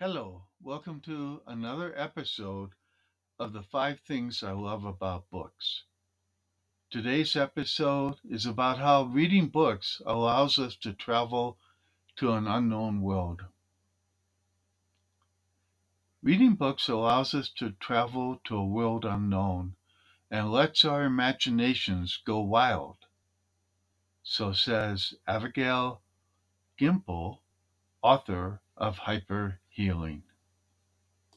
Hello, welcome to another episode of the five things I love about books. Today's episode is about how reading books allows us to travel to an unknown world. Reading books allows us to travel to a world unknown and lets our imaginations go wild. So says Avigail Gimpel, author of Hyper Healing.